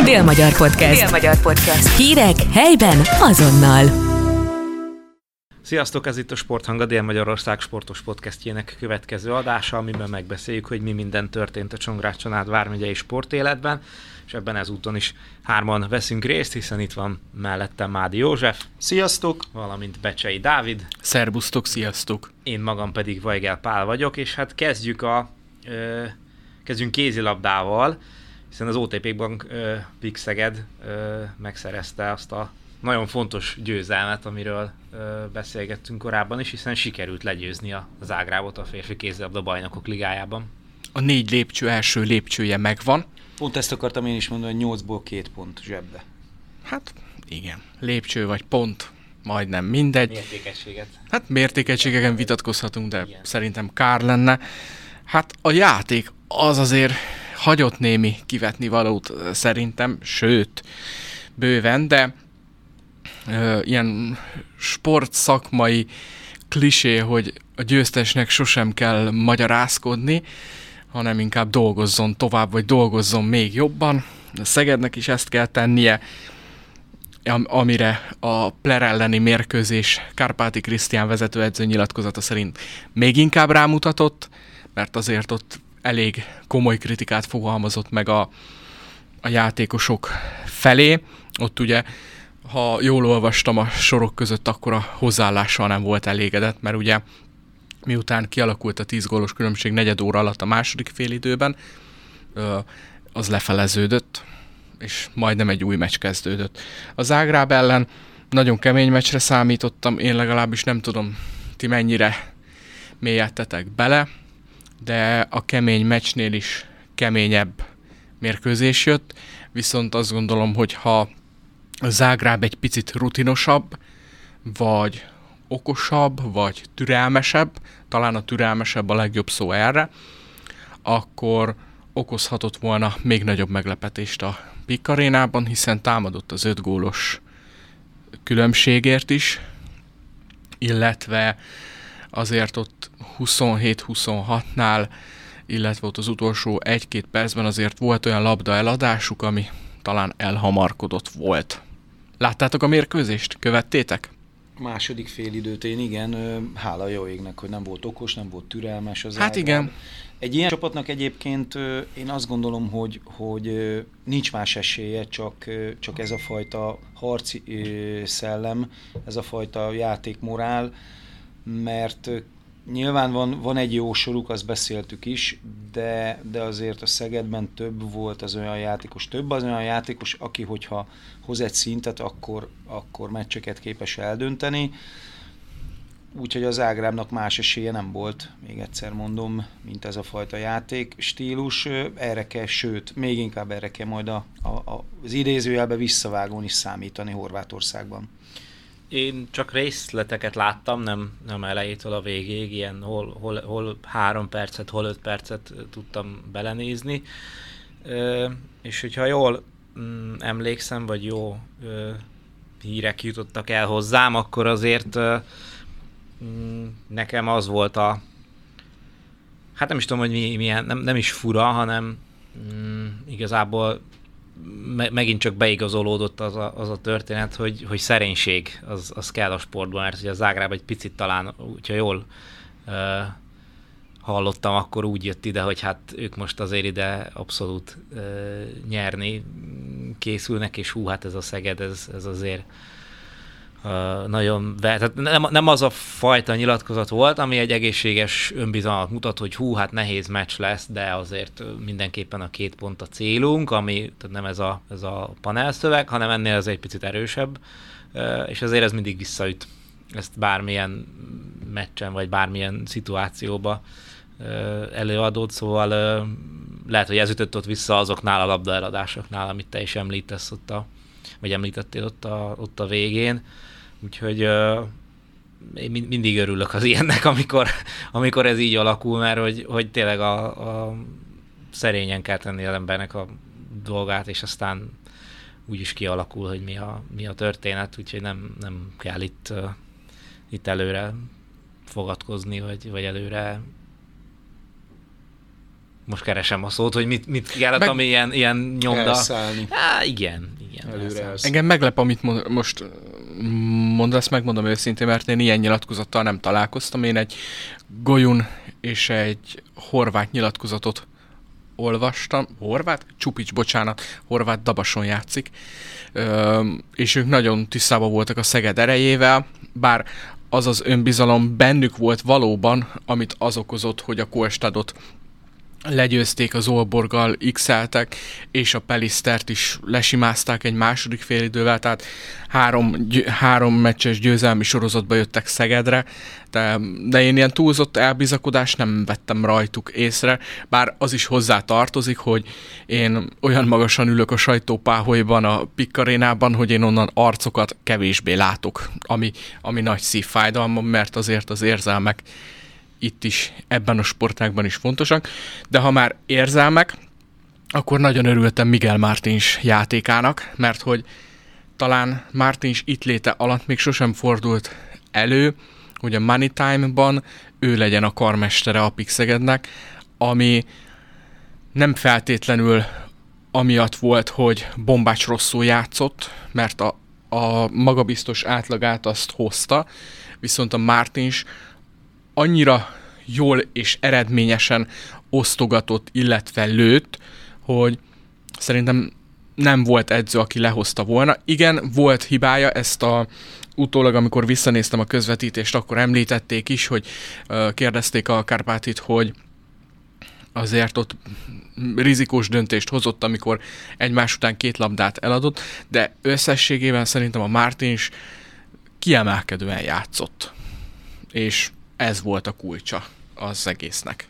Dél-Magyar Podcast. Dél-Magyar Podcast. Hírek helyben azonnal. Sziasztok, ez itt a Sporthang, a Dél-Magyarország sportos podcastjének következő adása, amiben megbeszéljük, hogy mi minden történt a Csongrád család vármegyei sportéletben, és ebben ezúton is hárman veszünk részt, hiszen itt van mellettem Mádi József. Sziasztok! Valamint Becsei Dávid. Szerbusztok, sziasztok! Én magam pedig Vajgel Pál vagyok, és hát kezdjük a... Ö, kezdjünk kézilabdával, hiszen az OTP Bank ö, Pixeged ö, megszerezte azt a nagyon fontos győzelmet, amiről ö, beszélgettünk korábban is, hiszen sikerült legyőzni a Zágrábot a férfi kézilabda bajnokok ligájában. A négy lépcső első lépcsője megvan. Pont ezt akartam én is mondani, hogy 8-ból két pont zsebbe. Hát igen, lépcső vagy pont, majdnem mindegy. Mértékegységet. Hát mértékegységeken vitatkozhatunk, de igen. szerintem kár lenne. Hát a játék az azért hagyott némi kivetni valót szerintem, sőt, bőven, de ö, ilyen sportszakmai klisé, hogy a győztesnek sosem kell magyarázkodni, hanem inkább dolgozzon tovább, vagy dolgozzon még jobban. A Szegednek is ezt kell tennie, amire a Pler elleni mérkőzés Kárpáti Krisztián vezetőedző nyilatkozata szerint még inkább rámutatott, mert azért ott elég komoly kritikát fogalmazott meg a, a játékosok felé. Ott ugye, ha jól olvastam a sorok között, akkor a hozzáállással nem volt elégedett, mert ugye miután kialakult a 10 gólos különbség negyed óra alatt a második félidőben, az lefeleződött, és majdnem egy új meccs kezdődött. Az Ágráb ellen nagyon kemény meccsre számítottam, én legalábbis nem tudom, ti mennyire mélyedtetek bele, de a kemény meccsnél is keményebb mérkőzés jött, viszont azt gondolom, hogy ha Zágráb egy picit rutinosabb, vagy okosabb, vagy türelmesebb, talán a türelmesebb a legjobb szó erre, akkor okozhatott volna még nagyobb meglepetést a Pik arénában, hiszen támadott az öt gólos különbségért is, illetve azért ott 27-26-nál, illetve ott az utolsó egy-két percben azért volt olyan labda eladásuk, ami talán elhamarkodott volt. Láttátok a mérkőzést? Követtétek? Második fél időt én igen, hála jó égnek, hogy nem volt okos, nem volt türelmes az Hát ágán. igen. Egy ilyen csapatnak egyébként én azt gondolom, hogy, hogy nincs más esélye, csak, csak ez a fajta harci szellem, ez a fajta játékmorál, mert nyilván van, van egy jó soruk, azt beszéltük is, de, de azért a Szegedben több volt az olyan játékos, több az olyan játékos, aki hogyha hoz egy szintet, akkor, akkor meccseket képes eldönteni. Úgyhogy az Ágrámnak más esélye nem volt, még egyszer mondom, mint ez a fajta játék stílus. Erre kell, sőt, még inkább erre kell majd a, a, az idézőjelbe visszavágón is számítani Horvátországban. Én csak részleteket láttam, nem, nem elejétől a végéig, ilyen hol, hol, hol három percet, hol öt percet tudtam belenézni. Ö, és hogyha jól mm, emlékszem, vagy jó ö, hírek jutottak el hozzám, akkor azért ö, mm, nekem az volt a hát nem is tudom, hogy mi, milyen, nem, nem is fura, hanem mm, igazából me, megint csak beigazolódott az a, az a történet, hogy, hogy szerénység az, az kell a sportban, mert hogy a Zágráb egy picit talán, hogyha jól uh, hallottam, akkor úgy jött ide, hogy hát ők most azért ide abszolút uh, nyerni készülnek, és hú, hát ez a Szeged, ez, ez azért nagyon, tehát nem, nem az a fajta nyilatkozat volt, ami egy egészséges önbizalmat mutat, hogy hú, hát nehéz meccs lesz, de azért mindenképpen a két pont a célunk, ami tehát nem ez a, ez a panelszöveg, hanem ennél az egy picit erősebb, és azért ez mindig visszaüt ezt bármilyen meccsen, vagy bármilyen szituációba előadód, szóval lehet, hogy ez ütött ott vissza azoknál a labdaeladásoknál, amit te is említesz ott a, vagy említettél ott a, ott a végén. Úgyhogy én mindig örülök az ilyennek, amikor, amikor ez így alakul, mert hogy, hogy tényleg a, a szerényen kell tenni az embernek a dolgát, és aztán úgy is kialakul, hogy mi a, mi a történet, úgyhogy nem, nem kell itt, uh, itt előre fogadkozni, vagy, vagy előre most keresem a szót, hogy mit, mit kellett, Meg- ami ilyen, ilyen nyomda. Elszállni. Á, igen, igen. Előre elszállni. Engem meglep, amit mo- most mm, mondasz, megmondom őszintén, mert én ilyen nyilatkozattal nem találkoztam. Én egy golyun és egy horvát nyilatkozatot olvastam. Horvát? Csupics, bocsánat. Horvát Dabason játszik. Ö, és ők nagyon tisztában voltak a Szeged erejével, bár az az önbizalom bennük volt valóban, amit az okozott, hogy a Kolstadot legyőzték az Olborgal, x és a Pelisztert is lesimázták egy második félidővel, tehát három, gy- három meccses győzelmi sorozatba jöttek Szegedre, de, de én ilyen túlzott elbizakodást nem vettem rajtuk észre, bár az is hozzá tartozik, hogy én olyan magasan ülök a sajtópáholyban, a Pikkarénában, hogy én onnan arcokat kevésbé látok, ami, ami nagy szívfájdalmam, mert azért az érzelmek itt is, ebben a sportágban is fontosak, de ha már érzelmek, akkor nagyon örültem Miguel Martins játékának, mert hogy talán Martins itt léte alatt még sosem fordult elő, hogy a Money Time-ban ő legyen a karmestere a Pixegednek, ami nem feltétlenül amiatt volt, hogy Bombács rosszul játszott, mert a, a magabiztos átlagát azt hozta, viszont a Martins annyira jól és eredményesen osztogatott, illetve lőtt, hogy szerintem nem volt edző, aki lehozta volna. Igen, volt hibája, ezt a utólag, amikor visszanéztem a közvetítést, akkor említették is, hogy kérdezték a Kárpátit, hogy azért ott rizikós döntést hozott, amikor egymás után két labdát eladott, de összességében szerintem a Martins kiemelkedően játszott. És ez volt a kulcsa az egésznek.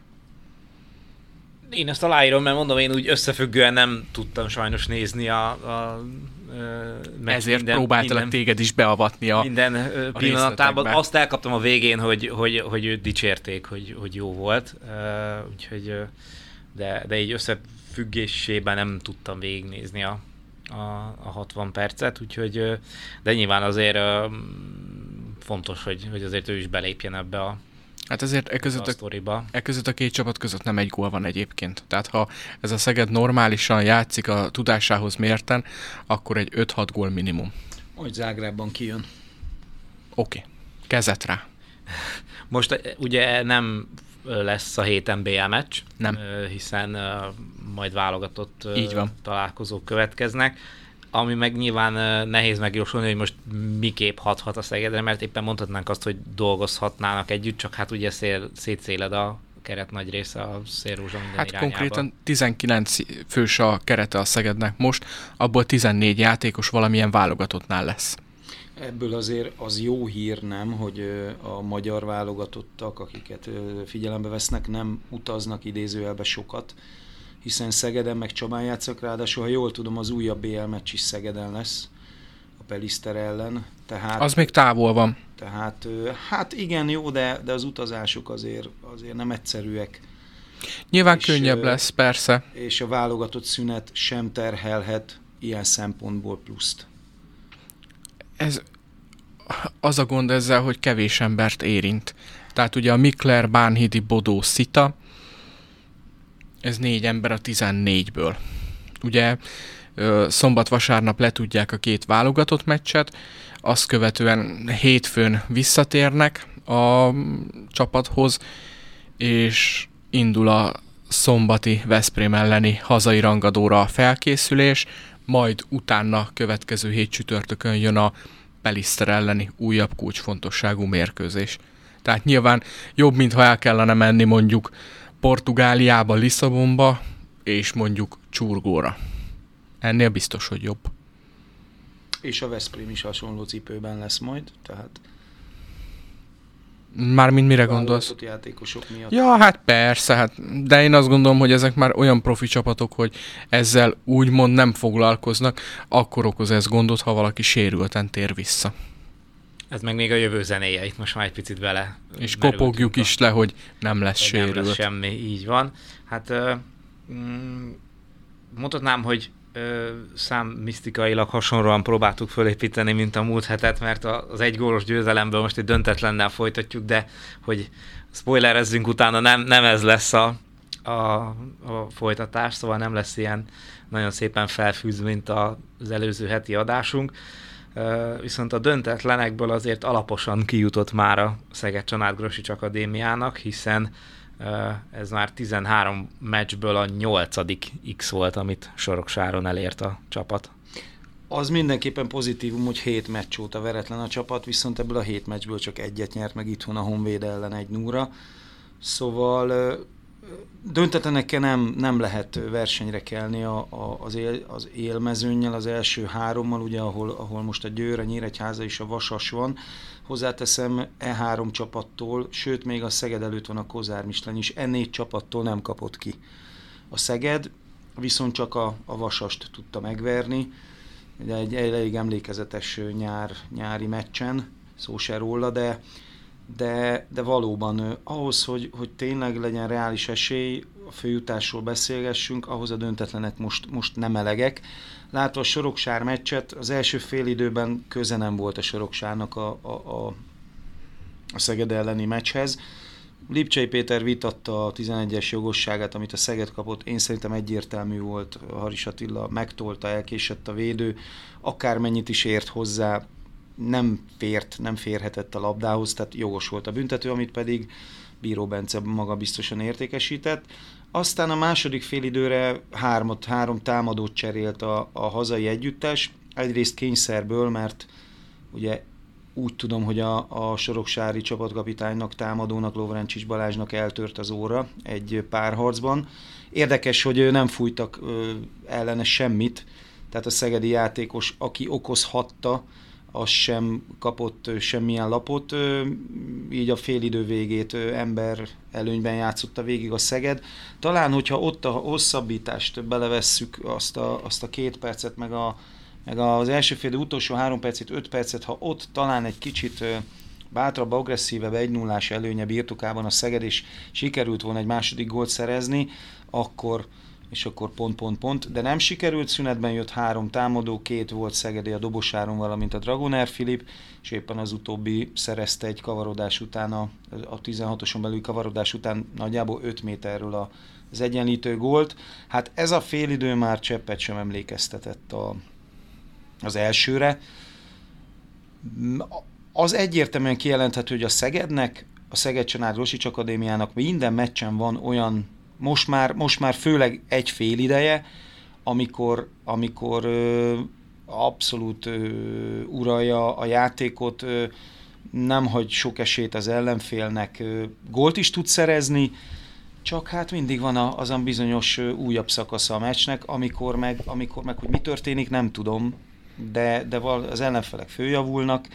Én ezt aláírom, mert mondom, én úgy összefüggően nem tudtam sajnos nézni a, a, a Ezért minden, próbáltalak minden, téged is beavatni a minden a pillanatában. Azt elkaptam a végén, hogy, hogy, hogy őt dicsérték, hogy, hogy jó volt. Úgyhogy, de, de így összefüggésében nem tudtam végignézni a, a, a 60 percet, úgyhogy, de nyilván azért fontos, hogy, hogy azért ő is belépjen ebbe a, Hát ezért e között a a, sztoriba. e között a két csapat között nem egy gól van egyébként. Tehát ha ez a Szeged normálisan játszik a tudásához mérten, akkor egy 5-6 gól minimum. Majd Zágrában kijön. Oké. Okay. Kezet rá. Most eh, ugye nem lesz a héten BL meccs, Nem. ö, hiszen ö, majd válogatott Így van. találkozók következnek, ami meg nyilván nehéz megjósolni, hogy most miképp hathat a Szegedre, mert éppen mondhatnánk azt, hogy dolgozhatnának együtt, csak hát ugye szél, szétszéled a keret nagy része a szélrózsa minden Hát irányába. konkrétan 19 fős a kerete a Szegednek most, abból 14 játékos valamilyen válogatottnál lesz. Ebből azért az jó hír nem, hogy a magyar válogatottak, akiket figyelembe vesznek, nem utaznak idézőjelbe sokat, hiszen Szegeden meg Csabán játszak, ráadásul, ha jól tudom, az újabb BL meccs is Szegeden lesz, a Peliszter ellen. Tehát, Az még távol van. tehát hát igen, jó, de, de az utazások azért, azért nem egyszerűek, Nyilván És, könnyebb lesz, persze. és a válogatott szünet sem terhelhet ilyen szempontból pluszt. Ez az a gond ezzel, hogy kevés embert érint. Tehát ugye a Mikler, Bánhidi, Bodó, Szita, ez négy ember a 14-ből. Ugye szombat-vasárnap letudják a két válogatott meccset, azt követően hétfőn visszatérnek a csapathoz, és indul a szombati Veszprém elleni hazai rangadóra a felkészülés, majd utána következő hét csütörtökön jön a Peliszter elleni újabb kulcsfontosságú mérkőzés. Tehát nyilván jobb, mintha el kellene menni mondjuk Portugáliába, Lisszabonba, és mondjuk Csurgóra. Ennél biztos, hogy jobb. És a Veszprém is hasonló cipőben lesz majd, tehát Mármint mire gondolsz? játékosok miatt. Ja, hát persze, hát, de én azt gondolom, hogy ezek már olyan profi csapatok, hogy ezzel úgymond nem foglalkoznak, akkor okoz ez gondot, ha valaki sérülten tér vissza. Ez meg még a jövő zenéje, itt most már egy picit vele És kopogjuk is le, hogy nem lesz hogy nem lesz semmi, így van. Hát ö, mm, mondhatnám, hogy ö, számmisztikailag hasonlóan próbáltuk fölépíteni, mint a múlt hetet, mert az egy gólos győzelemből most egy döntetlennel folytatjuk, de hogy spoilerezzünk utána, nem, nem ez lesz a, a, a folytatás, szóval nem lesz ilyen nagyon szépen felfűz, mint az előző heti adásunk. Viszont a döntetlenekből azért alaposan kijutott már a Szeged Csanád Grosics Akadémiának, hiszen ez már 13 meccsből a 8. X volt, amit Soroksáron elért a csapat. Az mindenképpen pozitívum, hogy 7 meccs óta veretlen a csapat, viszont ebből a 7 meccsből csak egyet nyert meg itthon a Honvéd ellen egy núra. Szóval döntetlenekkel nem, nem lehet versenyre kelni a, a, az, él, az élmezőnnyel, az első hárommal, ugye, ahol, ahol most a Győr, a Nyíregyháza és a Vasas van. Hozzáteszem, e három csapattól, sőt még a Szeged előtt van a Kozár Misleny is, e négy csapattól nem kapott ki. A Szeged viszont csak a, a Vasast tudta megverni, ugye egy elég emlékezetes nyár, nyári meccsen, szó se róla, de de, de valóban ahhoz, hogy, hogy tényleg legyen reális esély, a főjutásról beszélgessünk, ahhoz a döntetlenek most, most nem elegek. Látva a Soroksár meccset, az első fél időben köze nem volt a Soroksárnak a, a, a, a Szeged elleni meccshez. Lipcsei Péter vitatta a 11-es jogosságát, amit a Szeged kapott. Én szerintem egyértelmű volt, Haris Attila megtolta, elkésett a védő, akármennyit is ért hozzá, nem fért, nem férhetett a labdához, tehát jogos volt a büntető, amit pedig Bíró Bence maga biztosan értékesített. Aztán a második félidőre hármat, három támadót cserélt a, a hazai együttes, egyrészt kényszerből, mert ugye úgy tudom, hogy a, a Soroksári csapatkapitánynak, támadónak, Lovrencsics Balázsnak eltört az óra egy párharcban. Érdekes, hogy nem fújtak ö, ellene semmit, tehát a szegedi játékos, aki okozhatta, az sem kapott semmilyen lapot, így a félidő végét ember előnyben játszotta végig a Szeged. Talán, hogyha ott a hosszabbítást belevesszük, azt a, azt a két percet, meg, a, meg az első félidő utolsó három percet, öt percet, ha ott talán egy kicsit bátrabb, agresszívebb egy nullás előnye birtokában a Szeged, és sikerült volna egy második gólt szerezni, akkor, és akkor pont, pont, pont, de nem sikerült, szünetben jött három támadó, két volt Szegedi a Dobosáron, valamint a Dragoner Filip, és éppen az utóbbi szerezte egy kavarodás után, a, a 16-oson belül kavarodás után nagyjából 5 méterről a, az egyenlítő gólt. Hát ez a félidő már cseppet sem emlékeztetett a, az elsőre. Az egyértelműen kijelenthető, hogy a Szegednek, a Szeged Csanád Rosics Akadémiának minden meccsen van olyan most már, most már főleg egy fél ideje, amikor, amikor ö, abszolút ö, uralja a játékot, ö, nem hagy sok esélyt az ellenfélnek, ö, gólt is tud szerezni, csak hát mindig van a, az a bizonyos ö, újabb szakasza a meccsnek, amikor meg, amikor meg, hogy mi történik, nem tudom, de, de az ellenfelek főjavulnak,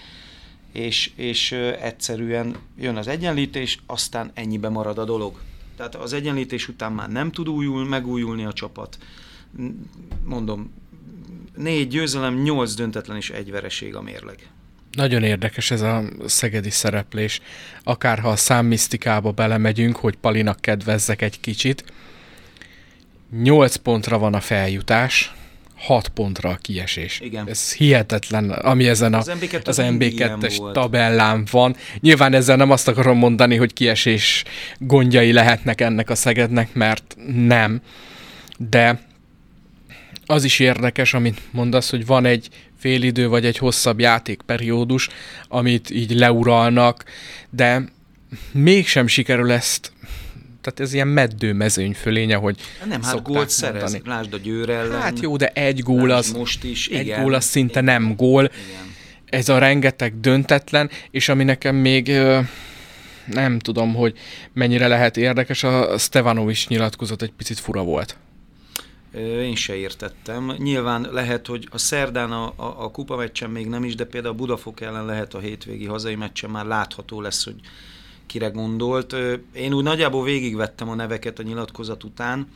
és, és egyszerűen jön az egyenlítés, aztán ennyibe marad a dolog. Tehát az egyenlítés után már nem tud újul, megújulni a csapat. Mondom, négy győzelem, nyolc döntetlen és egy vereség a mérleg. Nagyon érdekes ez a szegedi szereplés. Akárha a számmisztikába belemegyünk, hogy Palinak kedvezzek egy kicsit. Nyolc pontra van a feljutás, 6 pontra a kiesés. Igen. Ez hihetetlen, ami ezen a, Az MB2 az mindig MB2-es ilyen volt. tabellán van. Nyilván ezzel nem azt akarom mondani, hogy kiesés gondjai lehetnek ennek a Szegednek, mert nem. De az is érdekes, amit mondasz, hogy van egy félidő vagy egy hosszabb játékperiódus, amit így leuralnak, de mégsem sikerül ezt tehát ez ilyen meddő mezőny fölénye, hogy Nem, hát gólt szerez. Lásd a Győr ellen. Hát jó, de egy gól az, most is. egy igen. gól az szinte nem gól. Igen. Ez a rengeteg döntetlen, és ami nekem még nem tudom, hogy mennyire lehet érdekes, a Stevanovics nyilatkozat egy picit fura volt. Én se értettem. Nyilván lehet, hogy a szerdán a, a, a kupa meccsen még nem is, de például a Budafok ellen lehet a hétvégi hazai meccsen már látható lesz, hogy kire gondolt. Én úgy nagyjából végigvettem a neveket a nyilatkozat után.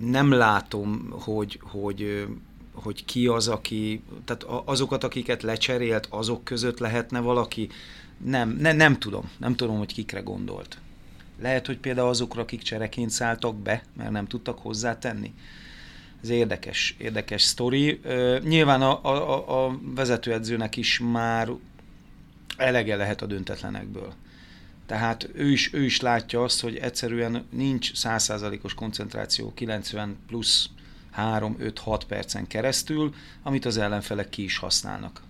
Nem látom, hogy, hogy, hogy ki az, aki, tehát azokat, akiket lecserélt, azok között lehetne valaki. Nem, ne, nem tudom, nem tudom, hogy kikre gondolt. Lehet, hogy például azokra, akik csereként szálltak be, mert nem tudtak hozzátenni. Ez érdekes, érdekes sztori. Nyilván a, a- a vezetőedzőnek is már elege lehet a döntetlenekből. Tehát ő is, ő is látja azt, hogy egyszerűen nincs 100%-os koncentráció 90 plusz 3-5-6 percen keresztül, amit az ellenfelek ki is használnak.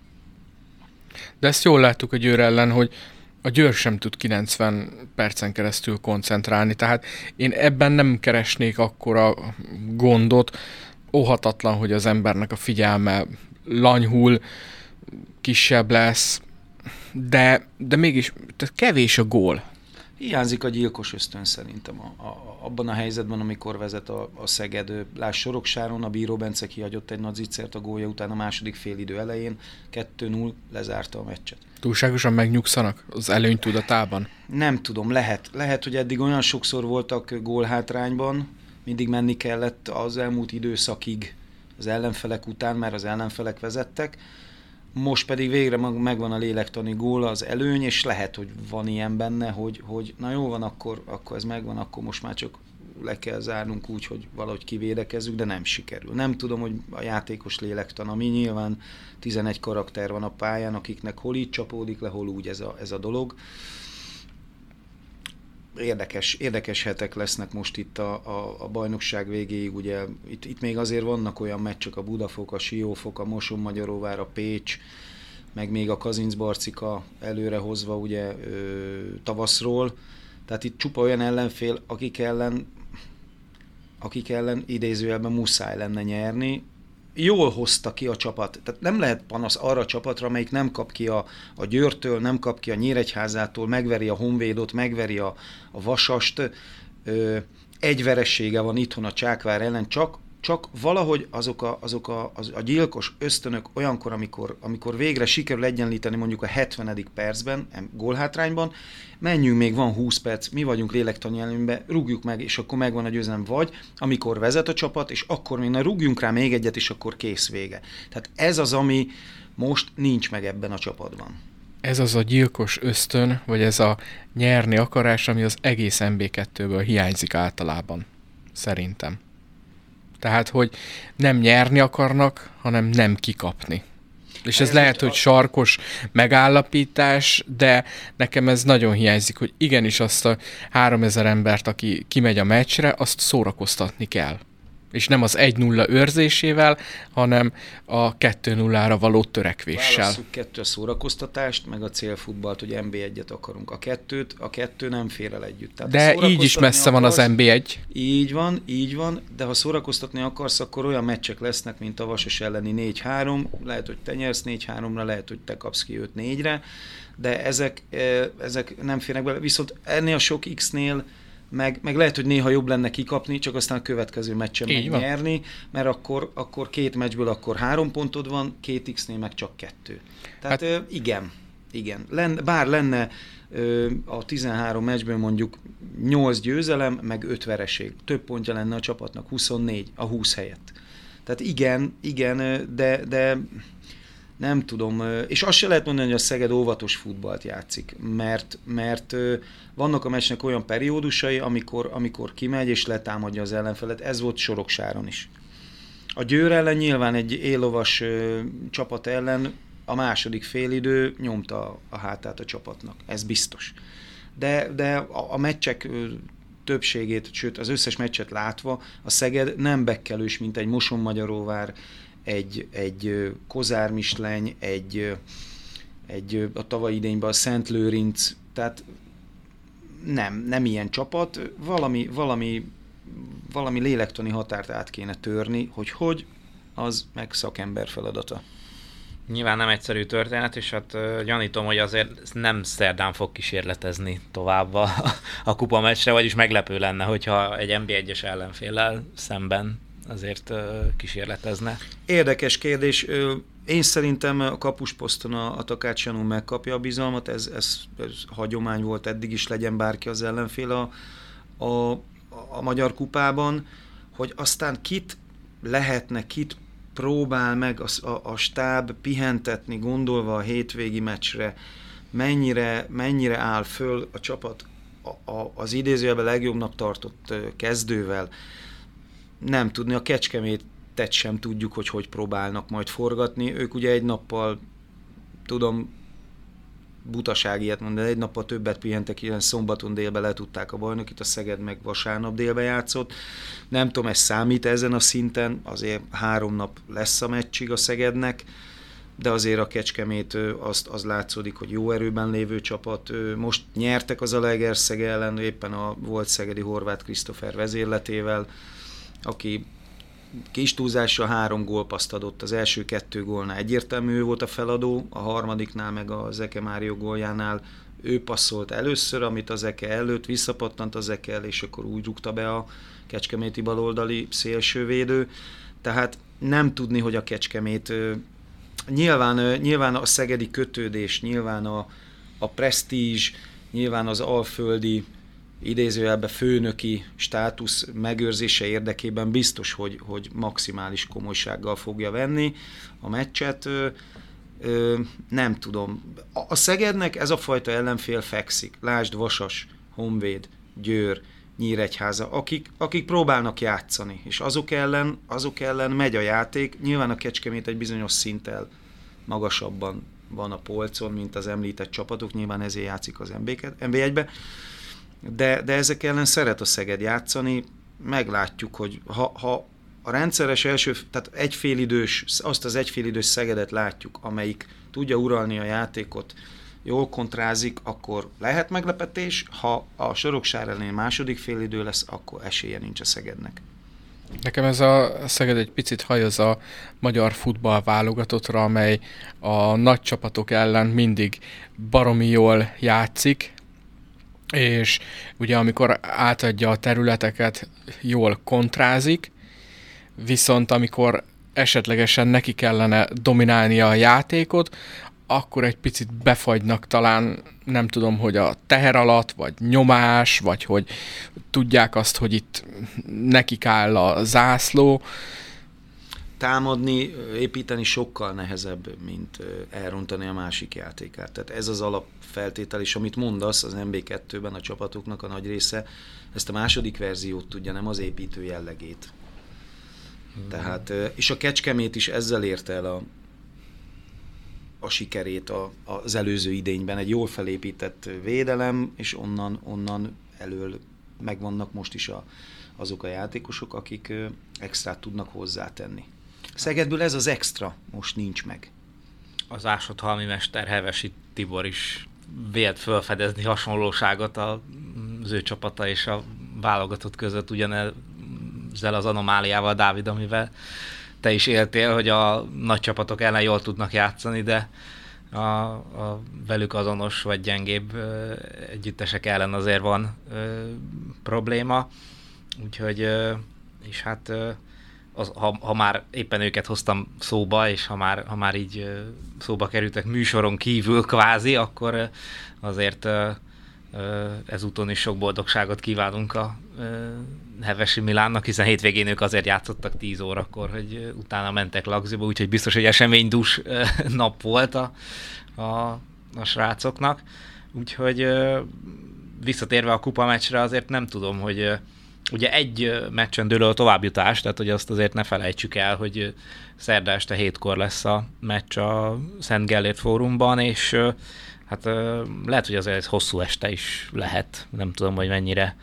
De ezt jól láttuk a Győr ellen, hogy a Győr sem tud 90 percen keresztül koncentrálni, tehát én ebben nem keresnék akkora gondot, óhatatlan, hogy az embernek a figyelme lanyhul, kisebb lesz, de, de mégis tehát kevés a gól. Hiányzik a gyilkos ösztön szerintem a, a, abban a helyzetben, amikor vezet a, a Szeged. Láss Soroksáron, a Bíró Bence kihagyott egy nagy zicsert a gólja után a második félidő elején, 2-0 lezárta a meccset. Túlságosan megnyugszanak az előny tudatában? Nem tudom, lehet. Lehet, hogy eddig olyan sokszor voltak gólhátrányban, mindig menni kellett az elmúlt időszakig az ellenfelek után, mert az ellenfelek vezettek, most pedig végre megvan a lélektani gól, az előny, és lehet, hogy van ilyen benne, hogy, hogy na jó van, akkor, akkor ez megvan, akkor most már csak le kell zárnunk úgy, hogy valahogy kivédekezzük, de nem sikerül. Nem tudom, hogy a játékos lélektan, ami nyilván 11 karakter van a pályán, akiknek hol így csapódik le, hol úgy ez a, ez a dolog érdekes, érdekes hetek lesznek most itt a, a, a bajnokság végéig, ugye itt, itt még azért vannak olyan meccsek, a Budafok, a Siófok, a Moson Magyaróvár, a Pécs, meg még a Kazincbarcika előre hozva ugye ö, tavaszról, tehát itt csupa olyan ellenfél, akik ellen akik ellen idézőjelben muszáj lenne nyerni, jól hozta ki a csapat. Tehát nem lehet panasz arra a csapatra, amelyik nem kap ki a, a Győrtől, nem kap ki a Nyíregyházától, megveri a Honvédot, megveri a, a Vasast. Ö, egy veressége van itthon a Csákvár ellen, csak csak valahogy azok a, azok a, az, a gyilkos ösztönök olyankor, amikor, amikor végre sikerül egyenlíteni mondjuk a 70. percben, gólhátrányban, menjünk, még van 20 perc, mi vagyunk lélektani előnybe, rúgjuk meg, és akkor megvan a győzelem. Vagy amikor vezet a csapat, és akkor még na rúgjunk rá még egyet, és akkor kész vége. Tehát ez az, ami most nincs meg ebben a csapatban. Ez az a gyilkos ösztön, vagy ez a nyerni akarás, ami az egész MB2-ből hiányzik általában. Szerintem. Tehát, hogy nem nyerni akarnak, hanem nem kikapni. És ez, ez lehet, hogy sarkos megállapítás, de nekem ez nagyon hiányzik, hogy igenis azt a 3000 embert, aki kimegy a meccsre, azt szórakoztatni kell és nem az 1-0 őrzésével, hanem a 2-0-ra való törekvéssel. Válasszuk kettő a szórakoztatást, meg a célfutballt, hogy MB1-et akarunk. A kettőt, a kettő nem fér el együtt. Tehát de így is messze akarsz, van az MB1. Így van, így van, de ha szórakoztatni akarsz, akkor olyan meccsek lesznek, mint a Vasas elleni 4-3, lehet, hogy te nyersz 4-3-ra, lehet, hogy te kapsz ki 5-4-re, de ezek, eh, ezek nem férnek bele. Viszont ennél a sok X-nél meg, meg lehet, hogy néha jobb lenne kikapni, csak aztán a következő meccsen meg nyerni, mert akkor, akkor két meccsből akkor három pontod van, két X-nél meg csak kettő. Tehát hát, igen, igen. Len, bár lenne a 13 meccsből mondjuk 8 győzelem, meg 5 vereség. Több pontja lenne a csapatnak, 24 a 20 helyett. Tehát igen, igen, de, de nem tudom, és azt se lehet mondani, hogy a Szeged óvatos futballt játszik, mert, mert vannak a meccsnek olyan periódusai, amikor, amikor kimegy és letámadja az ellenfelet, ez volt Soroksáron is. A Győr ellen nyilván egy élovas csapat ellen a második félidő nyomta a hátát a csapatnak, ez biztos. De, de a, a meccsek többségét, sőt az összes meccset látva, a Szeged nem bekkelős, mint egy Moson-Magyaróvár, egy, egy Kozár Misleny, egy, egy a tavalyi idényben a Szent Lőrinc, tehát nem, nem ilyen csapat, valami, valami, valami lélektani határt át kéne törni, hogy hogy, az meg szakember feladata. Nyilván nem egyszerű történet, és hát gyanítom, hogy azért nem szerdán fog kísérletezni tovább a, a kupa meccsre, vagyis meglepő lenne, hogyha egy NB1-es ellenféllel szemben azért kísérletezne. Érdekes kérdés. Én szerintem a kapusposzton a, a Takács Janú megkapja a bizalmat, ez, ez, ez hagyomány volt eddig is, legyen bárki az ellenfél a, a, a Magyar Kupában, hogy aztán kit lehetne, kit próbál meg a, a, a stáb pihentetni, gondolva a hétvégi meccsre, mennyire, mennyire áll föl a csapat a, a, az idézőjelben legjobbnak tartott kezdővel, nem tudni, a Kecskemétet sem tudjuk, hogy hogy próbálnak majd forgatni. Ők ugye egy nappal, tudom, butaság ilyet mondani, egy nappal többet pihentek, ilyen szombaton délbe letudták a bajnokit, a Szeged meg vasárnap délbe játszott. Nem tudom, ez számít ezen a szinten, azért három nap lesz a meccsig a Szegednek, de azért a Kecskemét azt, az látszódik, hogy jó erőben lévő csapat. Most nyertek az a Legerszeg ellen, éppen a volt szegedi Horváth Krisztofer vezérletével, aki kis túlzással három gólpaszt adott, az első kettő gólnál egyértelmű volt a feladó, a harmadiknál meg a Zeke Mário góljánál ő passzolt először, amit az Eke előtt, visszapattant az Eke el, és akkor úgy rúgta be a kecskeméti baloldali szélsővédő. Tehát nem tudni, hogy a Kecskemét nyilván, nyilván a szegedi kötődés, nyilván a, a presztízs, nyilván az alföldi idézőjelben főnöki státusz megőrzése érdekében biztos, hogy, hogy maximális komolysággal fogja venni a meccset. Ö, ö, nem tudom. A, a Szegednek ez a fajta ellenfél fekszik. Lásd Vasas, Honvéd, Győr, Nyíregyháza, akik, akik próbálnak játszani, és azok ellen, azok ellen megy a játék. Nyilván a Kecskemét egy bizonyos szinttel magasabban van a polcon, mint az említett csapatok, nyilván ezért játszik az NB1-be, de, de ezek ellen szeret a Szeged játszani, meglátjuk, hogy ha, ha a rendszeres első, tehát egyfélidős, azt az egyfélidős Szegedet látjuk, amelyik tudja uralni a játékot, jól kontrázik, akkor lehet meglepetés, ha a Soroksár ellen második félidő lesz, akkor esélye nincs a Szegednek. Nekem ez a Szeged egy picit hajoz a magyar futball válogatottra, amely a nagy csapatok ellen mindig baromi jól játszik, és ugye amikor átadja a területeket, jól kontrázik, viszont amikor esetlegesen neki kellene dominálnia a játékot, akkor egy picit befagynak talán, nem tudom, hogy a teher alatt, vagy nyomás, vagy hogy tudják azt, hogy itt nekik áll a zászló. Támadni, építeni sokkal nehezebb, mint elrontani a másik játékát. Tehát ez az alapfeltétel, és amit mondasz, az MB2-ben a csapatoknak a nagy része ezt a második verziót tudja, nem az építő jellegét. Hmm. Tehát, és a Kecskemét is ezzel érte el a, a sikerét a, az előző idényben. Egy jól felépített védelem, és onnan, onnan elől megvannak most is a, azok a játékosok, akik extra tudnak hozzátenni. Szegedből ez az extra most nincs meg. Az ásodhalmi mester Hevesi Tibor is vélt felfedezni hasonlóságot az ő csapata és a válogatott között ugyanezzel az anomáliával, Dávid, amivel te is éltél, hogy a nagy csapatok ellen jól tudnak játszani, de a, a velük azonos vagy gyengébb együttesek ellen azért van ö, probléma. Úgyhogy, ö, és hát ö, az, ha, ha már éppen őket hoztam szóba, és ha már, ha már így szóba kerültek műsoron kívül kvázi, akkor azért ezúton is sok boldogságot kívánunk a Hevesi Milánnak, hiszen hétvégén ők azért játszottak 10 órakor, hogy utána mentek lagziba, úgyhogy biztos, hogy eseménydús nap volt a, a, a srácoknak. Úgyhogy visszatérve a kupa meccsre azért nem tudom, hogy ugye egy meccsen dől a továbbjutás, tehát hogy azt azért ne felejtsük el, hogy szerda este hétkor lesz a meccs a Szent Gellért fórumban, és hát lehet, hogy azért ez hosszú este is lehet, nem tudom, hogy mennyire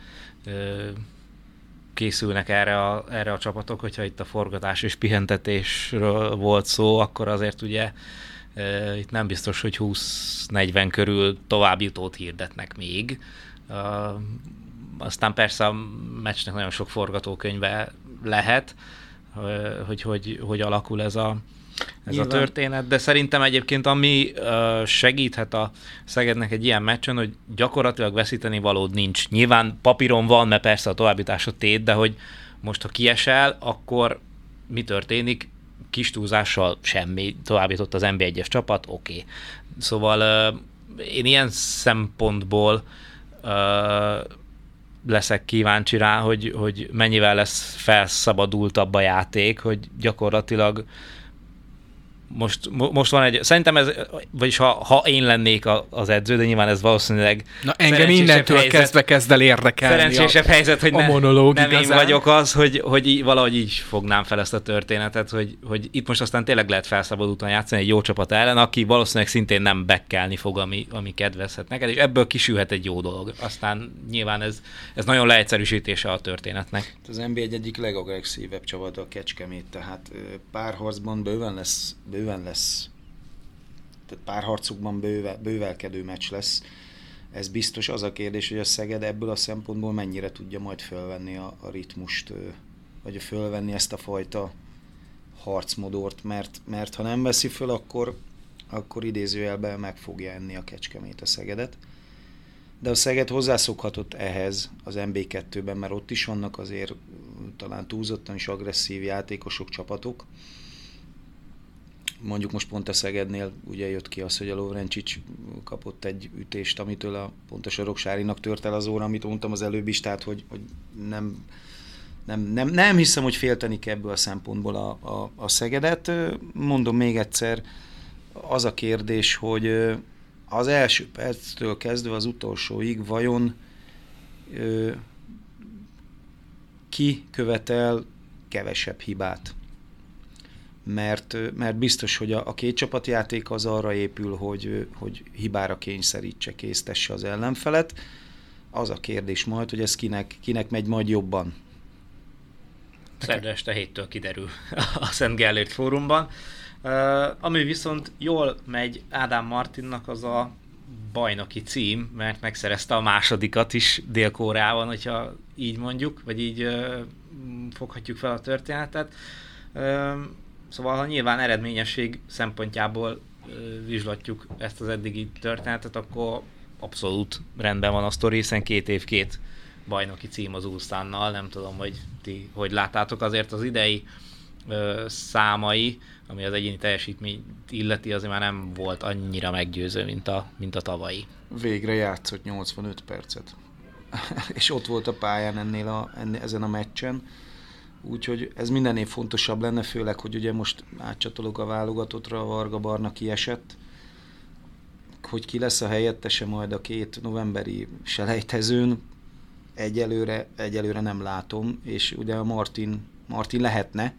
készülnek erre a, erre a csapatok, hogyha itt a forgatás és pihentetésről volt szó, akkor azért ugye itt nem biztos, hogy 20-40 körül tovább jutót hirdetnek még. Aztán persze a meccsnek nagyon sok forgatókönyve lehet, hogy hogy, hogy alakul ez a, ez Nyilván. a történet, de szerintem egyébként ami uh, segíthet a Szegednek egy ilyen meccsen, hogy gyakorlatilag veszíteni valód nincs. Nyilván papíron van, mert persze a továbbításod tét, de hogy most ha kiesel, akkor mi történik? Kis túlzással semmi, továbbított az NB1-es csapat, oké. Okay. Szóval uh, én ilyen szempontból uh, leszek kíváncsi rá, hogy, hogy mennyivel lesz felszabadultabb a játék, hogy gyakorlatilag most, most van egy, szerintem ez, vagyis ha, ha én lennék a, az edző, de nyilván ez valószínűleg Na engem innentől helyzet, kezdve kezd el érdekelni Szerencsésebb a, helyzet, hogy a monológ nem igazán. én vagyok az, hogy, hogy így, valahogy így fognám fel ezt a történetet, hogy, hogy itt most aztán tényleg lehet felszabadultan játszani egy jó csapat ellen, aki valószínűleg szintén nem bekkelni fog, ami, ami kedvezhet neked, és ebből kisülhet egy jó dolog. Aztán nyilván ez, ez nagyon leegyszerűsítése a történetnek. Az NBA egy egyik legagresszívebb csapat a Kecskemét, tehát párharcban bőven lesz, bőven lesz tehát párharcukban bőve, bővelkedő meccs lesz. Ez biztos az a kérdés, hogy a Szeged ebből a szempontból mennyire tudja majd fölvenni a, a ritmust, vagy fölvenni ezt a fajta harcmodort, mert, mert ha nem veszi föl, akkor, akkor idézőjelben meg fogja enni a Kecskemét a Szegedet. De a Szeged hozzászokhatott ehhez az MB2-ben, mert ott is vannak azért talán túlzottan is agresszív játékosok, csapatok, mondjuk most pont a Szegednél ugye jött ki az, hogy a Lovrencsics kapott egy ütést, amitől a, pont a Soroksárinak tört el az óra, amit mondtam az előbb is, tehát hogy, hogy nem, nem, nem, nem hiszem, hogy félteni kell ebből a szempontból a, a, a Szegedet. Mondom még egyszer, az a kérdés, hogy az első perctől kezdve az utolsóig vajon ö, ki követel kevesebb hibát mert, mert biztos, hogy a, a két csapatjáték az arra épül, hogy, hogy hibára kényszerítse, késztesse az ellenfelet. Az a kérdés majd, hogy ez kinek, kinek megy majd jobban. Szerdő este héttől kiderül a Szent Gellért fórumban. Uh, ami viszont jól megy Ádám Martinnak az a bajnoki cím, mert megszerezte a másodikat is Dél-Koreában, hogyha így mondjuk, vagy így uh, foghatjuk fel a történetet. Uh, Szóval ha nyilván eredményesség szempontjából vizslatjuk ezt az eddigi történetet, akkor abszolút rendben van a sztori, hiszen két év két bajnoki cím az Ulszánnal, nem tudom, hogy ti hogy láttátok, azért az idei ö, számai, ami az egyéni teljesítményt illeti, azért már nem volt annyira meggyőző, mint a, mint a tavalyi. Végre játszott 85 percet. és ott volt a pályán ennél a, ennél, ezen a meccsen Úgyhogy ez minden év fontosabb lenne, főleg, hogy ugye most átcsatolok a válogatottra, a Varga Barna kiesett, hogy ki lesz a helyettese majd a két novemberi selejtezőn, egyelőre, egyelőre nem látom, és ugye a Martin, Martin lehetne,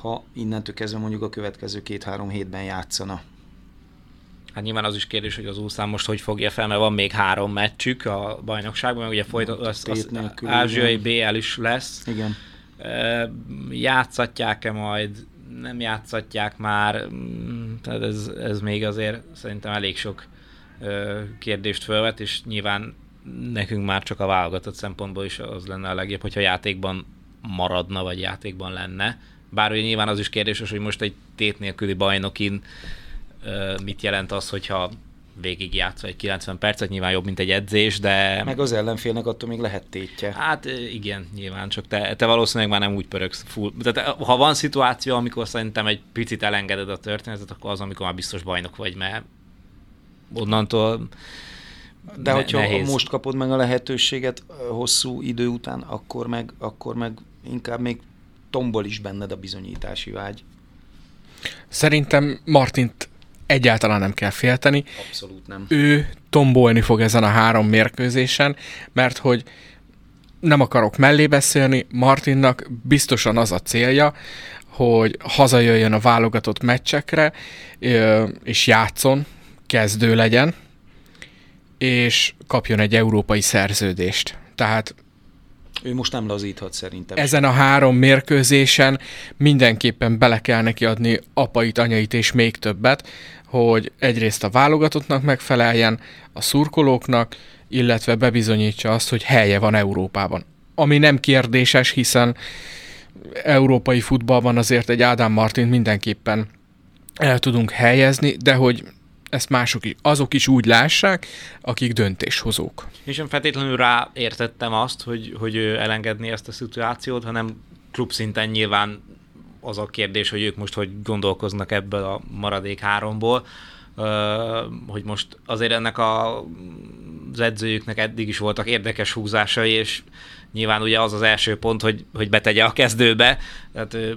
ha innentől kezdve mondjuk a következő két-három hétben játszana. Hát nyilván az is kérdés, hogy az úszám most hogy fogja fel, mert van még három meccsük a bajnokságban, ugye folytat, az, az, az ázsiai BL is lesz. Igen játszatják-e majd, nem játszatják már, mm, tehát ez, ez még azért szerintem elég sok kérdést felvet, és nyilván nekünk már csak a válogatott szempontból is az lenne a legjobb, hogyha játékban maradna, vagy játékban lenne. Bár ugye nyilván az is kérdéses, hogy most egy tét nélküli bajnokin mit jelent az, hogyha végig játszva egy 90 percet, nyilván jobb, mint egy edzés, de... Meg az ellenfélnek attól még lehet tétje. Hát igen, nyilván, csak te, te valószínűleg már nem úgy pörögsz full. Tehát ha van szituáció, amikor szerintem egy picit elengeded a történetet, akkor az, amikor már biztos bajnok vagy, mert onnantól de ne, hogyha nehéz. most kapod meg a lehetőséget hosszú idő után, akkor meg, akkor meg inkább még tombol is benned a bizonyítási vágy. Szerintem Martint egyáltalán nem kell félteni. Abszolút nem. Ő tombolni fog ezen a három mérkőzésen, mert hogy nem akarok mellé beszélni, Martinnak biztosan az a célja, hogy hazajöjjön a válogatott meccsekre, és játszon, kezdő legyen, és kapjon egy európai szerződést. Tehát ő most nem lazíthat szerintem. Ezen a három mérkőzésen mindenképpen bele kell neki adni apait, anyait és még többet, hogy egyrészt a válogatottnak megfeleljen, a szurkolóknak, illetve bebizonyítsa azt, hogy helye van Európában. Ami nem kérdéses, hiszen európai futballban azért egy Ádám Martint mindenképpen el tudunk helyezni, de hogy ezt mások is, azok is úgy lássák, akik döntéshozók. És nem feltétlenül ráértettem azt, hogy, hogy elengedni ezt a szituációt, hanem klub szinten nyilván az a kérdés, hogy ők most hogy gondolkoznak ebből a maradék háromból, hogy most azért ennek a, az edzőjüknek eddig is voltak érdekes húzásai, és nyilván ugye az az első pont, hogy, hogy betegye a kezdőbe, tehát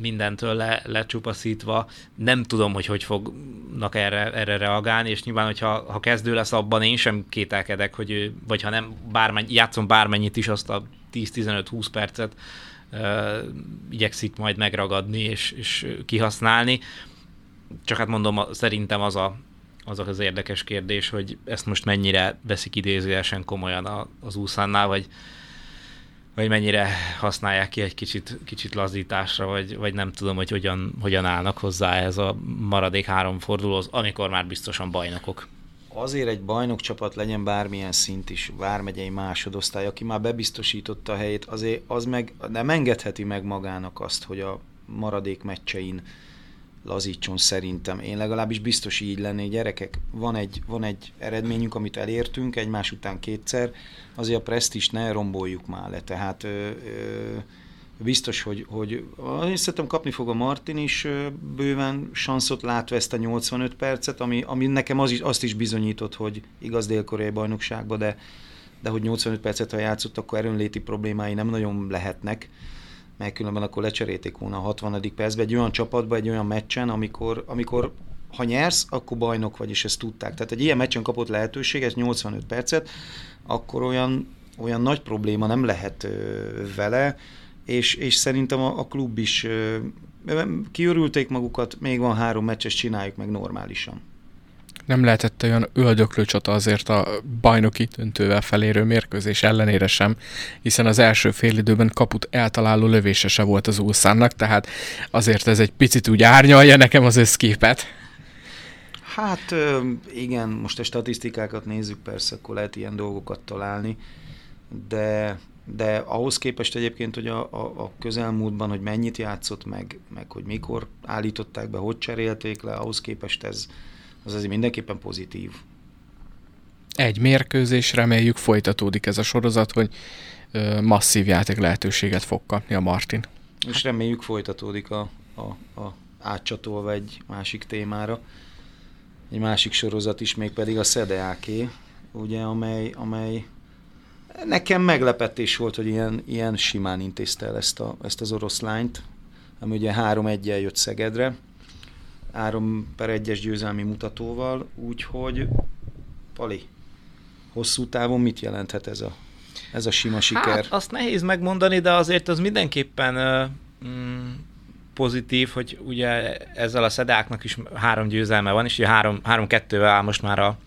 mindentől le, lecsupaszítva, nem tudom, hogy hogy fognak erre, erre reagálni, és nyilván, hogyha ha kezdő lesz abban, én sem kételkedek, hogy ő, vagy ha nem, bármennyi, játszom bármennyit is, azt a 10-15-20 percet uh, igyekszik majd megragadni és, és kihasználni. Csak hát mondom, szerintem az a, az az érdekes kérdés, hogy ezt most mennyire veszik idézőjelesen komolyan az úszánnál, vagy, vagy mennyire használják ki egy kicsit, kicsit lazításra, vagy, vagy nem tudom, hogy hogyan, hogyan állnak hozzá ez a maradék három fordulóhoz, amikor már biztosan bajnokok. Azért egy bajnokcsapat legyen bármilyen szint is, vármegyei másodosztály, aki már bebiztosította a helyét, azért az meg nem engedheti meg magának azt, hogy a maradék meccsein lazítson szerintem. Én legalábbis biztos így lennék. Gyerekek, van egy, van egy eredményünk, amit elértünk egymás után kétszer, azért a presztist ne romboljuk már le. Tehát ö, ö, biztos, hogy, hogy én szerintem kapni fog a Martin is bőven sanszot látva ezt a 85 percet, ami, ami nekem az is, azt is bizonyított, hogy igaz dél-koreai bajnokságban, de, de hogy 85 percet, ha játszott, akkor erőnléti problémái nem nagyon lehetnek mert különben akkor lecserélték volna a 60. percben egy olyan csapatba, egy olyan meccsen, amikor, amikor ha nyersz, akkor bajnok vagy, és ezt tudták. Tehát egy ilyen meccsen kapott lehetőséget, 85 percet, akkor olyan, olyan nagy probléma nem lehet ö, vele, és, és szerintem a, a klub is ö, kiörülték magukat, még van három meccses, csináljuk meg normálisan nem lehetett olyan öldöklő csata azért a bajnoki döntővel felérő mérkőzés ellenére sem, hiszen az első időben kaput eltaláló lövése se volt az úszánnak, tehát azért ez egy picit úgy árnyalja nekem az összképet. Hát igen, most a statisztikákat nézzük, persze, akkor lehet ilyen dolgokat találni, de, de ahhoz képest egyébként, hogy a, a, a közelmúltban, hogy mennyit játszott meg, meg hogy mikor állították be, hogy cserélték le, ahhoz képest ez, az azért mindenképpen pozitív. Egy mérkőzés, reméljük folytatódik ez a sorozat, hogy masszív játék lehetőséget fog kapni a Martin. És reméljük folytatódik a, a, a átcsatolva egy másik témára. Egy másik sorozat is, még pedig a Szedeáké, ugye, amely, amely nekem meglepetés volt, hogy ilyen, ilyen simán intézte el ezt, a, ezt az oroszlányt, ami ugye 3-1-el jött Szegedre, 3 per 1-es győzelmi mutatóval, úgyhogy Pali, hosszú távon mit jelenthet ez a, ez a sima siker? Hát, azt nehéz megmondani, de azért az mindenképpen mm, pozitív, hogy ugye ezzel a szedáknak is három győzelme van, és ugye három, három-kettővel áll most már a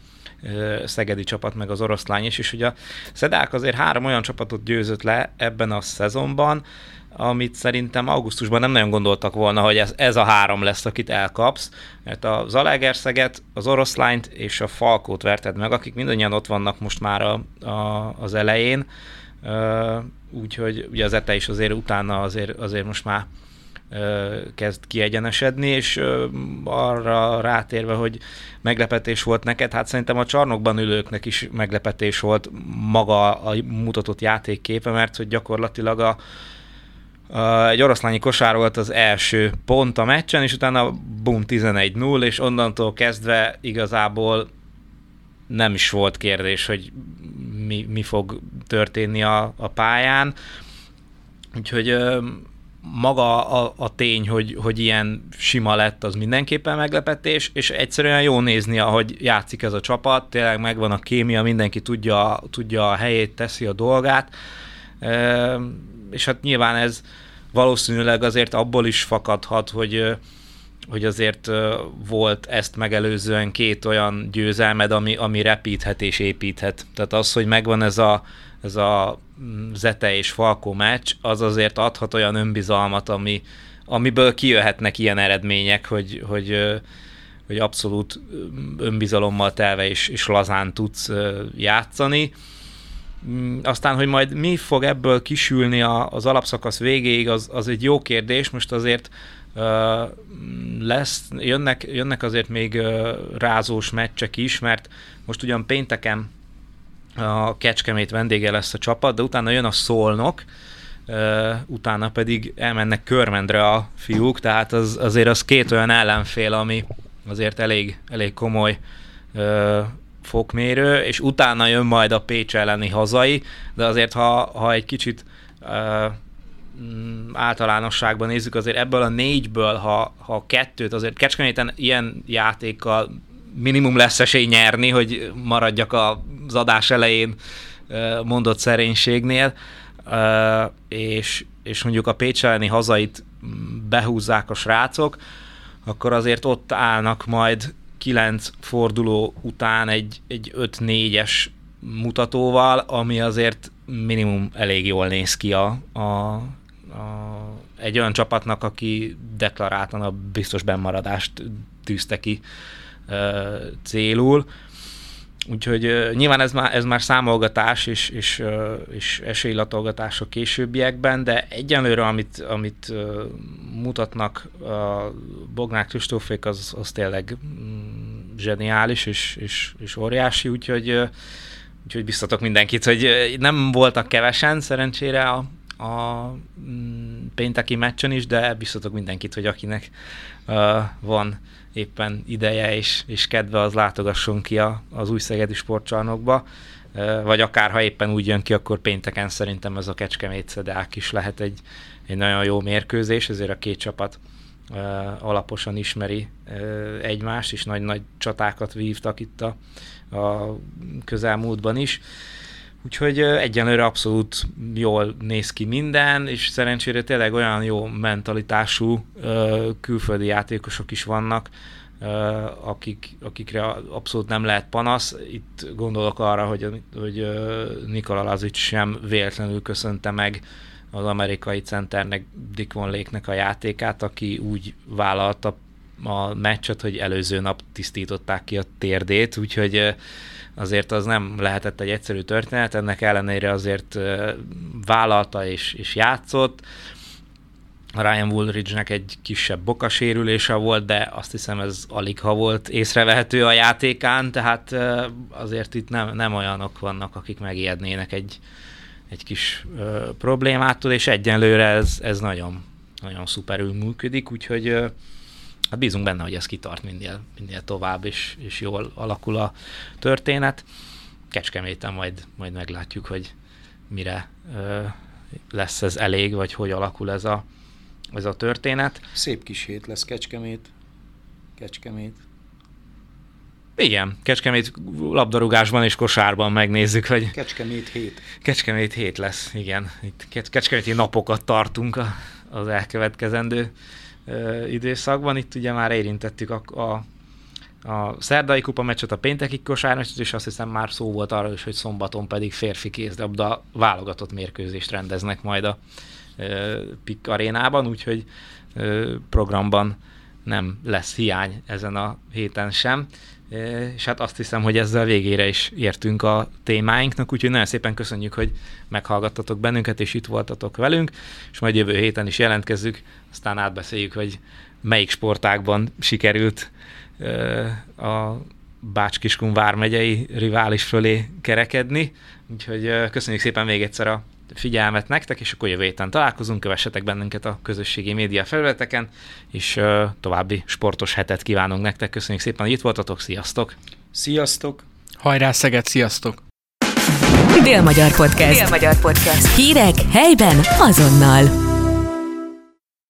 szegedi csapat, meg az oroszlány is, és ugye a szedák azért három olyan csapatot győzött le ebben a szezonban, amit szerintem augusztusban nem nagyon gondoltak volna, hogy ez, ez a három lesz, akit elkapsz, mert a Zalaegerszeget, az Oroszlányt és a Falkót verted meg, akik mindannyian ott vannak most már a, a, az elején, úgyhogy ugye az ETE is azért utána azért, azért most már kezd kiegyenesedni, és arra rátérve, hogy meglepetés volt neked, hát szerintem a csarnokban ülőknek is meglepetés volt maga a mutatott játékképe, mert hogy gyakorlatilag a, egy oroszlányi kosár volt az első pont a meccsen, és utána bum 11-0, és onnantól kezdve igazából nem is volt kérdés, hogy mi, mi fog történni a, a pályán. Úgyhogy maga a, a tény, hogy, hogy ilyen sima lett, az mindenképpen meglepetés, és egyszerűen jó nézni, ahogy játszik ez a csapat, tényleg megvan a kémia, mindenki tudja, tudja a helyét, teszi a dolgát és hát nyilván ez valószínűleg azért abból is fakadhat, hogy hogy azért volt ezt megelőzően két olyan győzelmed, ami, ami repíthet és építhet. Tehát az, hogy megvan ez a, ez a Zete és Falkó meccs, az azért adhat olyan önbizalmat, ami, amiből kijöhetnek ilyen eredmények, hogy, hogy, hogy abszolút önbizalommal telve és, és lazán tudsz játszani. Mm, aztán, hogy majd mi fog ebből kisülni a, az alapszakasz végéig, az, az egy jó kérdés. Most azért lesz, jönnek, jönnek azért még rázós meccsek is, mert most ugyan pénteken a Kecskemét vendége lesz a csapat, de utána jön a Szolnok, utána pedig elmennek Körmendre a fiúk, tehát az, azért az két olyan ellenfél, ami azért elég, elég komoly fokmérő, és utána jön majd a Pécs elleni hazai, de azért ha, ha egy kicsit uh, általánosságban nézzük, azért ebből a négyből, ha, ha kettőt, azért Kecskeméten ilyen játékkal minimum lesz esély nyerni, hogy maradjak az adás elején mondott szerénységnél, és, és mondjuk a Pécs elleni hazait behúzzák a srácok, akkor azért ott állnak majd kilenc forduló után egy, egy 5-4-es mutatóval, ami azért minimum elég jól néz ki a, a, a, egy olyan csapatnak, aki deklaráltan a biztos bennmaradást tűzte ki célul. Úgyhogy nyilván ez már, ez már számolgatás és, és, és esélylatolgatás a későbbiekben, de egyenlőre, amit, amit mutatnak a Bognák Kristófék, az, az tényleg mm, zseniális és, és, és óriási, úgyhogy, úgyhogy biztatok mindenkit, hogy nem voltak kevesen szerencsére a, a mm, pénteki meccsen is, de biztatok mindenkit, hogy akinek van éppen ideje és, és kedve, az látogasson ki a, az új Szegedi sportcsarnokba, vagy akár ha éppen úgy jön ki, akkor pénteken szerintem ez a Kecskemét Szedák is lehet egy, egy nagyon jó mérkőzés, ezért a két csapat alaposan ismeri egymást, és nagy-nagy csatákat vívtak itt a, a közelmúltban is. Úgyhogy egyenlőre abszolút jól néz ki minden, és szerencsére tényleg olyan jó mentalitású külföldi játékosok is vannak, akik, akikre abszolút nem lehet panasz. Itt gondolok arra, hogy, hogy Nikola Lazic sem véletlenül köszönte meg az amerikai centernek, Dick Von Lake-nek a játékát, aki úgy vállalta a meccset, hogy előző nap tisztították ki a térdét, úgyhogy azért az nem lehetett egy egyszerű történet, ennek ellenére azért vállalta és, és játszott. Ryan Woolridge-nek egy kisebb bokasérülése volt, de azt hiszem ez alig ha volt észrevehető a játékán, tehát azért itt nem, nem olyanok vannak, akik megijednének egy, egy kis ö, problémától, és egyenlőre ez, ez nagyon, nagyon szuperül működik, úgyhogy ö, hát bízunk benne, hogy ez kitart minél, minél tovább, és, és jól alakul a történet. Kecskeméten majd, majd meglátjuk, hogy mire ö, lesz ez elég, vagy hogy alakul ez a, ez a történet. Szép kis hét lesz Kecskemét. Kecskemét. Igen, Kecskemét labdarúgásban és kosárban megnézzük, hogy... Kecskemét hét. Kecskemét hét lesz, igen. Itt kecskeméti napokat tartunk a, az elkövetkezendő időszakban. Itt ugye már érintettük a, a, a szerdai kupa meccset, a pénteki kosármeccset, és azt hiszem már szó volt arról is, hogy szombaton pedig férfi kézlabda válogatott mérkőzést rendeznek majd a ö, PIK arénában, úgyhogy ö, programban nem lesz hiány ezen a héten sem és hát azt hiszem, hogy ezzel végére is értünk a témáinknak, úgyhogy nagyon szépen köszönjük, hogy meghallgattatok bennünket, és itt voltatok velünk, és majd jövő héten is jelentkezzük, aztán átbeszéljük, hogy melyik sportákban sikerült a Bács-Kiskun vármegyei rivális fölé kerekedni, úgyhogy köszönjük szépen még egyszer a figyelmet nektek, és akkor jövő héten találkozunk, kövessetek bennünket a közösségi média felületeken, és uh, további sportos hetet kívánunk nektek. Köszönjük szépen, hogy itt voltatok, sziasztok! Sziasztok! Hajrá Szeged, sziasztok! Dél-Magyar Podcast. Dél-Magyar Podcast. Hírek helyben azonnal.